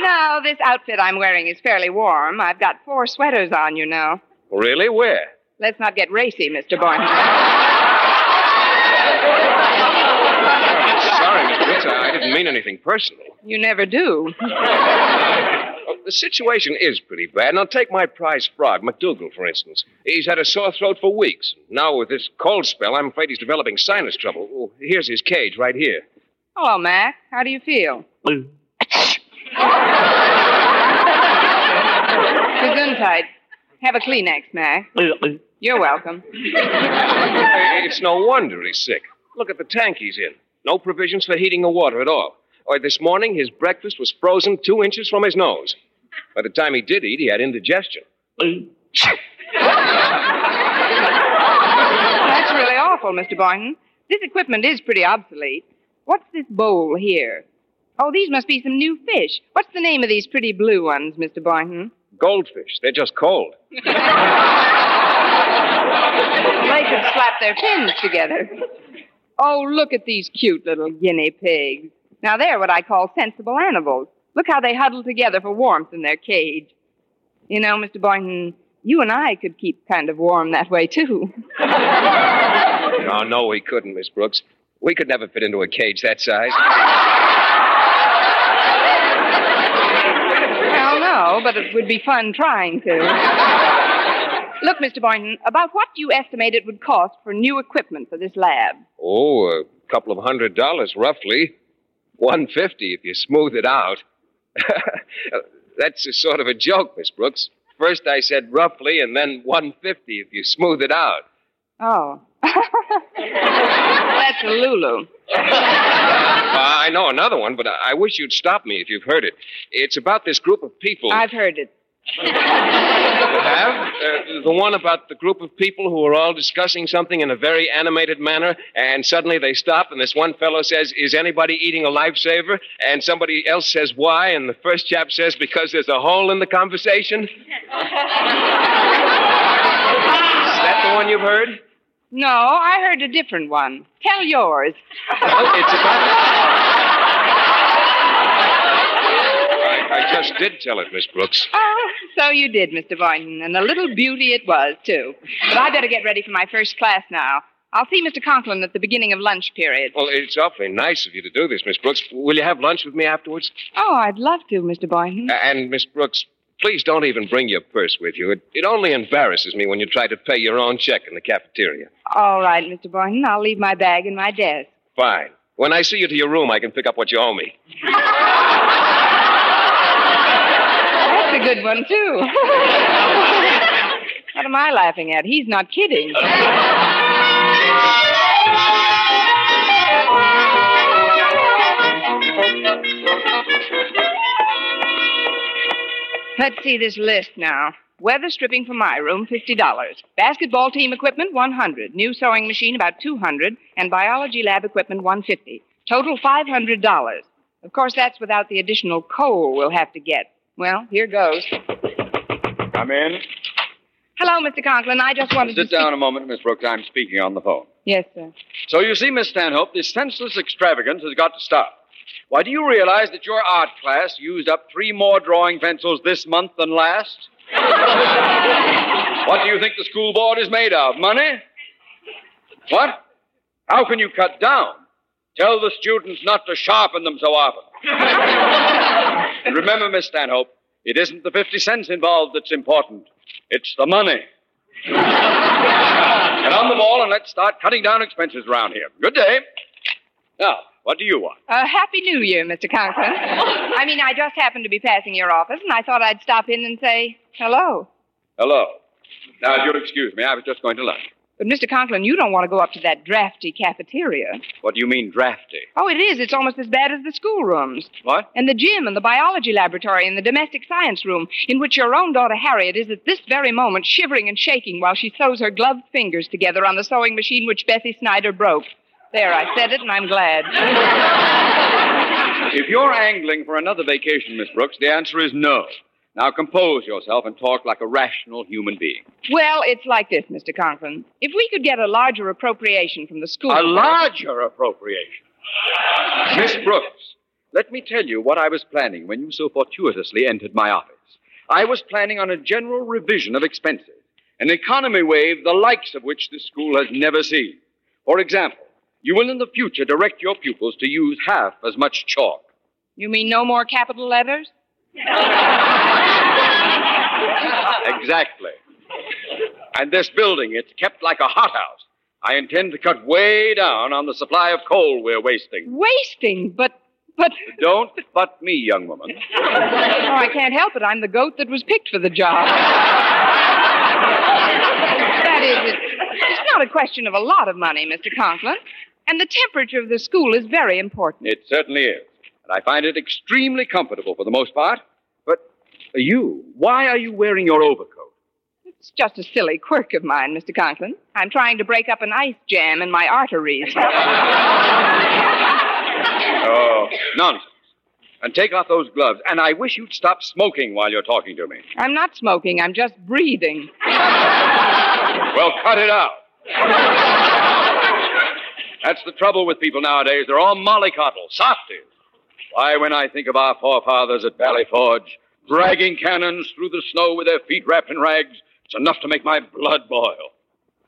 no, this outfit I'm wearing is fairly warm. I've got four sweaters on, you know. Really? Where? Let's not get racy, Mr. Boynton. Sorry, Miss Brooks. I didn't mean anything personal. You never do. The situation is pretty bad. Now, take my prize frog, McDougal, for instance. He's had a sore throat for weeks. Now, with this cold spell, I'm afraid he's developing sinus trouble. Oh, here's his cage right here. Hello, Mac. How do you feel? Gesundheit. Have a Kleenex, Mac. Uh, uh. You're welcome. It's no wonder he's sick. Look at the tank he's in. No provisions for heating the water at all. Or this morning, his breakfast was frozen two inches from his nose. By the time he did eat, he had indigestion. Uh. That's really awful, Mr. Boynton. This equipment is pretty obsolete. What's this bowl here? Oh, these must be some new fish. What's the name of these pretty blue ones, Mr. Boynton? Goldfish. They're just cold. They could slap their fins together. Oh, look at these cute little guinea pigs. Now, they're what I call sensible animals. Look how they huddle together for warmth in their cage. You know, Mr. Boynton, you and I could keep kind of warm that way, too. Oh, no, we couldn't, Miss Brooks. We could never fit into a cage that size. but it would be fun trying to. Look, Mr. Boynton, about what do you estimate it would cost for new equipment for this lab? Oh, a couple of hundred dollars, roughly. One fifty if you smooth it out. That's a sort of a joke, Miss Brooks. First I said roughly, and then one fifty if you smooth it out. Oh. That's a Lulu. Uh, I know another one, but I I wish you'd stop me if you've heard it. It's about this group of people. I've heard it. You have? Uh, the one about the group of people who are all discussing something in a very animated manner, and suddenly they stop, and this one fellow says, Is anybody eating a lifesaver? And somebody else says, Why? And the first chap says, Because there's a hole in the conversation. Is that the one you've heard? No, I heard a different one. Tell yours. Well, it's about. I, I just did tell it, Miss Brooks. Oh, so you did, Mr. Boynton, and a little beauty it was, too. But I better get ready for my first class now. I'll see Mr. Conklin at the beginning of lunch period. Well, it's awfully nice of you to do this, Miss Brooks. Will you have lunch with me afterwards? Oh, I'd love to, Mr. Boynton. A- And, Miss Brooks, please don't even bring your purse with you. It, it only embarrasses me when you try to pay your own check in the cafeteria. All right, Mr. Boynton. I'll leave my bag in my desk. Fine. When I see you to your room, I can pick up what you owe me. That's a good one, too. what am I laughing at? He's not kidding. Let's see this list now. Weather stripping for my room, $50. Basketball team equipment, 100 New sewing machine, about 200 And biology lab equipment, 150 Total, $500. Of course, that's without the additional coal we'll have to get. Well, here goes. Come in. Hello, Mr. Conklin. I just wanted to Sit down a moment, Miss Brooks. I'm speaking on the phone. Yes, sir. So you see, Miss Stanhope, this senseless extravagance has got to stop. Why, do you realize that your art class used up three more drawing pencils this month than last? what do you think the school board is made of? Money? What? How can you cut down? Tell the students not to sharpen them so often. and remember, Miss Stanhope, it isn't the 50 cents involved that's important. It's the money. Get on the ball and let's start cutting down expenses around here. Good day. Now, What do you want? Uh, Happy New Year, Mr. Conklin. I mean, I just happened to be passing your office, and I thought I'd stop in and say hello. Hello. Now, if you'll excuse me, I was just going to lunch. But, Mr. Conklin, you don't want to go up to that drafty cafeteria. What do you mean, drafty? Oh, it is. It's almost as bad as the schoolrooms. What? And the gym and the biology laboratory and the domestic science room, in which your own daughter Harriet is at this very moment shivering and shaking while she sews her gloved fingers together on the sewing machine which Bessie Snyder broke. There, I said it, and I'm glad. If you're angling for another vacation, Miss Brooks, the answer is no. Now compose yourself and talk like a rational human being. Well, it's like this, Mr. Conklin. If we could get a larger appropriation from the school. A larger appropriation. Miss Brooks, let me tell you what I was planning when you so fortuitously entered my office. I was planning on a general revision of expenses, an economy wave the likes of which this school has never seen. For example, you will in the future direct your pupils to use half as much chalk. You mean no more capital letters? Exactly. And this building, it's kept like a hothouse. I intend to cut way down on the supply of coal we're wasting. Wasting, but. But. Don't butt me, young woman. Oh, I can't help it. I'm the goat that was picked for the job. that is, it's, it's not a question of a lot of money, Mr. Conklin. And the temperature of the school is very important. It certainly is. And I find it extremely comfortable for the most part. But uh, you, why are you wearing your overcoat? It's just a silly quirk of mine, Mr. Conklin. I'm trying to break up an ice jam in my arteries. Oh, nonsense. And take off those gloves. And I wish you'd stop smoking while you're talking to me. I'm not smoking, I'm just breathing. Well, cut it out. That's the trouble with people nowadays. They're all mollycoddle, softies. Why, when I think of our forefathers at Valley Forge, dragging cannons through the snow with their feet wrapped in rags, it's enough to make my blood boil.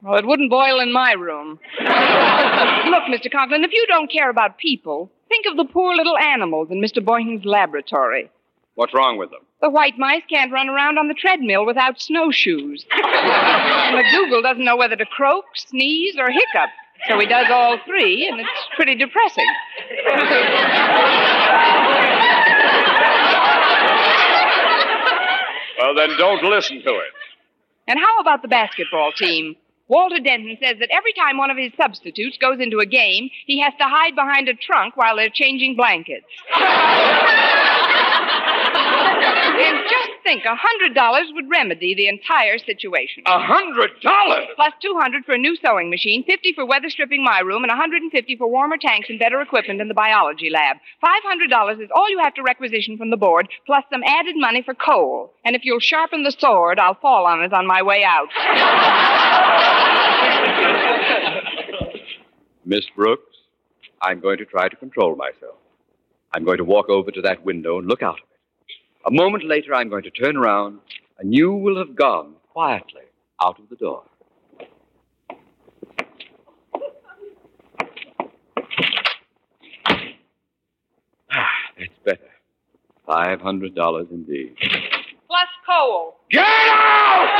Well, it wouldn't boil in my room. Look, Mr. Conklin, if you don't care about people, think of the poor little animals in Mr. Boynton's laboratory. What's wrong with them? The white mice can't run around on the treadmill without snowshoes. McDougal doesn't know whether to croak, sneeze, or hiccup. So he does all three, and it's pretty depressing. Well, then don't listen to it. And how about the basketball team? Walter Denton says that every time one of his substitutes goes into a game, he has to hide behind a trunk while they're changing blankets. and just think, a hundred dollars would remedy the entire situation. A hundred dollars? Plus two hundred for a new sewing machine, fifty for weather stripping my room, and a hundred and fifty for warmer tanks and better equipment in the biology lab. Five hundred dollars is all you have to requisition from the board, plus some added money for coal. And if you'll sharpen the sword, I'll fall on it on my way out. Miss Brooks, I'm going to try to control myself. I'm going to walk over to that window and look out of it. A moment later, I'm going to turn around, and you will have gone quietly out of the door. Ah, that's better. Five hundred dollars indeed. Plus coal. Get out!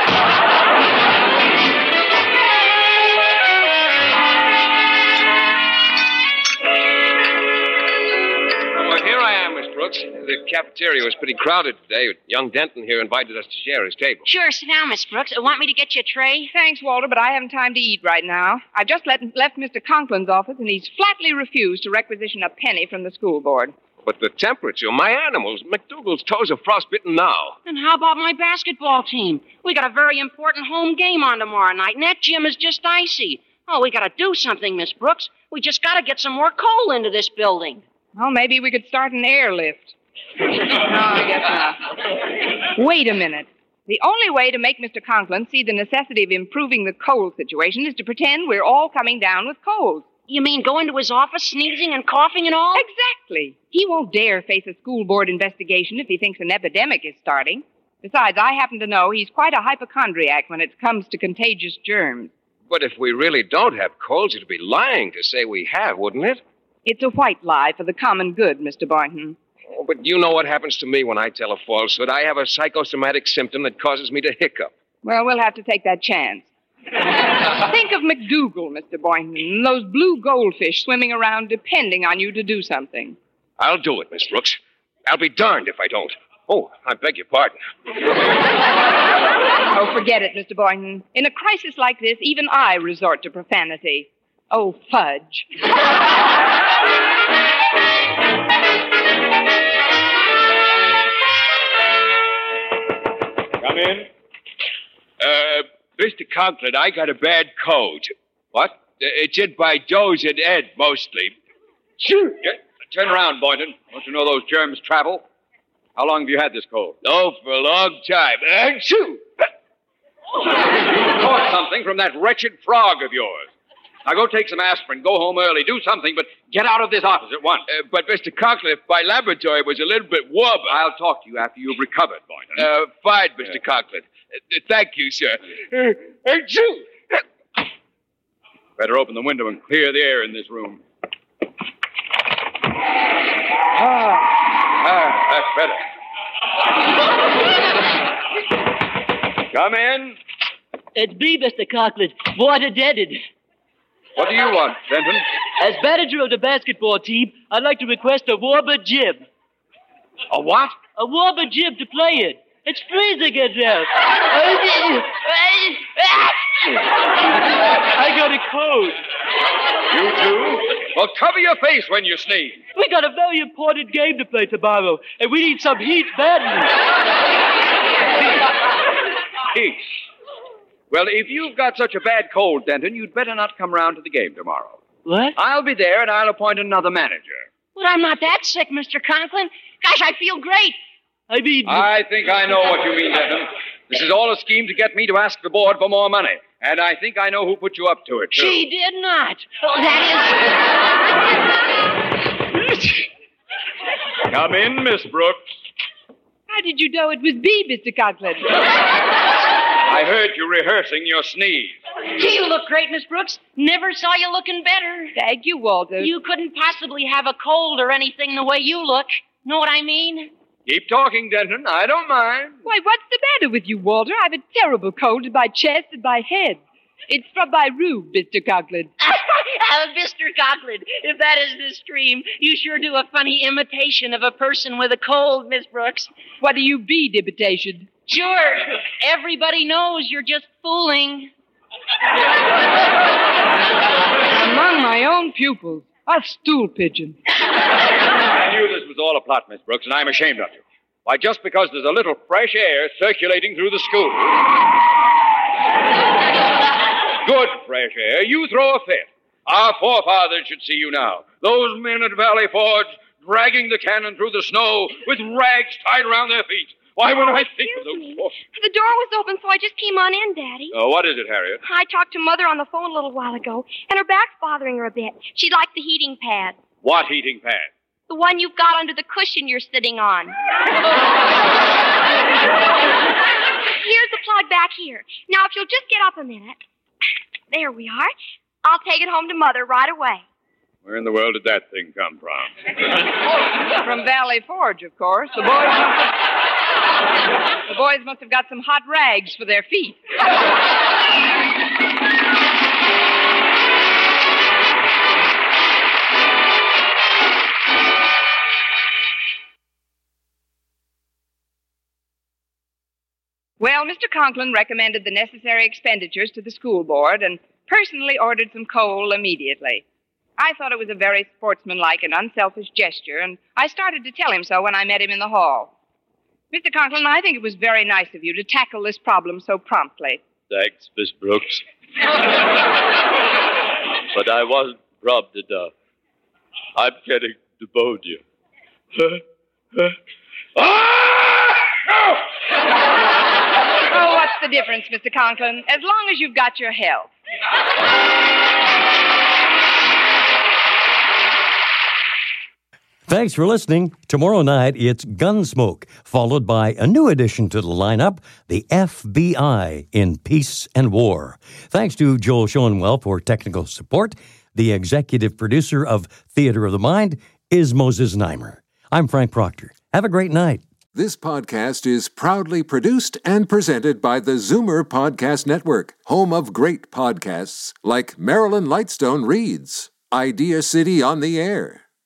I am, Miss Brooks. The cafeteria was pretty crowded today. Young Denton here invited us to share his table. Sure, sit down, Miss Brooks. Uh, Want me to get you a tray? Thanks, Walter, but I haven't time to eat right now. I've just let, left Mr. Conklin's office, and he's flatly refused to requisition a penny from the school board. But the temperature, my animals, McDougal's toes are frostbitten now. And how about my basketball team? We got a very important home game on tomorrow night, and that gym is just icy. Oh, we got to do something, Miss Brooks. We just got to get some more coal into this building. Well, maybe we could start an airlift. no, I guess not. Wait a minute. The only way to make Mr. Conklin see the necessity of improving the coal situation is to pretend we're all coming down with colds. You mean go into his office sneezing and coughing and all? Exactly. He won't dare face a school board investigation if he thinks an epidemic is starting. Besides, I happen to know he's quite a hypochondriac when it comes to contagious germs. But if we really don't have colds, it'd be lying to say we have, wouldn't it? It's a white lie for the common good, Mr. Boynton. Oh, but you know what happens to me when I tell a falsehood. I have a psychosomatic symptom that causes me to hiccup. Well, we'll have to take that chance. Think of McDougal, Mr. Boynton, and those blue goldfish swimming around depending on you to do something. I'll do it, Miss Brooks. I'll be darned if I don't. Oh, I beg your pardon. Oh, forget it, Mr. Boynton. In a crisis like this, even I resort to profanity. Oh, fudge. Come in. Uh, Mr. Conklin, I got a bad cold. What? Uh, It's in by Doze and Ed, mostly. Sure. turn around, Boynton. Don't you know those germs travel? How long have you had this cold? Oh, for a long time. Achoo! You caught something from that wretched frog of yours. Now go take some aspirin, go home early, do something, but get out of this office at once. Uh, but, Mr. Conklin, if my laboratory was a little bit warmer. I'll talk to you after you've recovered, Boynton. Uh, fine, Mr. Conklin. Uh, thank you, sir. Uh, achoo! Better open the window and clear the air in this room. Ah, ah, that's better. Come in. It's me, Mr. Conklin. Water deaded. What do you want, Denton? As manager of the basketball team, I'd like to request a warmer jib. A what? A warmer gym to play in. It's freezing in there. I got a cold. You too? Well, cover your face when you sneeze. We got a very important game to play tomorrow, and we need some heat badly. Heat. Well, if you've got such a bad cold, Denton, you'd better not come round to the game tomorrow. What? I'll be there, and I'll appoint another manager. But I'm not that sick, Mr. Conklin. Gosh, I feel great. I mean, I think I know what you mean, Denton. This is all a scheme to get me to ask the board for more money. And I think I know who put you up to it, too. She did not. Oh, that is. Come in, Miss Brooks. How did you know it was me, Mr. Conklin? I heard you rehearsing your sneeze. is. You look great, Miss Brooks. Never saw you looking better. Thank you, Walter. You couldn't possibly have a cold or anything the way you look. Know what I mean? Keep talking, Denton. I don't mind. Why, what's the matter with you, Walter? I've a terrible cold in my chest and my head. It's from my room, Mr. Conklin. Oh, uh, Mr. Conklin, if that is the stream, you sure do a funny imitation of a person with a cold, Miss Brooks. What do you be, imitation? Sure. Everybody knows you're just fooling. Among my own pupils. A stool pigeon. I knew this was all a plot, Miss Brooks, and I'm ashamed of you. Why, just because there's a little fresh air circulating through the school. Good fresh air, you throw a fit. Our forefathers should see you now. Those men at Valley Forge dragging the cannon through the snow with rags tied around their feet. Why, when I think of those. Oh, The door was open, so I just came on in, Daddy. Oh, what is it, Harriet? I talked to Mother on the phone a little while ago, and her back's bothering her a bit. She'd like the heating pad. What heating pad? The one you've got under the cushion you're sitting on. Here's the plug back here. Now, if you'll just get up a minute. There we are. I'll take it home to Mother right away. Where in the world did that thing come from? From Valley Forge, of course. The boys must have, the boys must have got some hot rags for their feet. Well, Mr. Conklin recommended the necessary expenditures to the school board and personally ordered some coal immediately. I thought it was a very sportsmanlike and unselfish gesture, and I started to tell him so when I met him in the hall. Mr. Conklin, I think it was very nice of you to tackle this problem so promptly. Thanks, Miss Brooks. but I wasn't prompt enough. I'm getting pneumonia. Oh, what's the difference, Mr. Conklin? As long as you've got your health. Thanks for listening. Tomorrow night, it's Gunsmoke, followed by a new addition to the lineup, the FBI in Peace and War. Thanks to Joel Schoenwell for technical support. The executive producer of Theater of the Mind is Moses Znaimer. I'm Frank Proctor. Have a great night. This podcast is proudly produced and presented by the Zoomer Podcast Network, home of great podcasts like Marilyn Lightstone Reads, Idea City on the Air,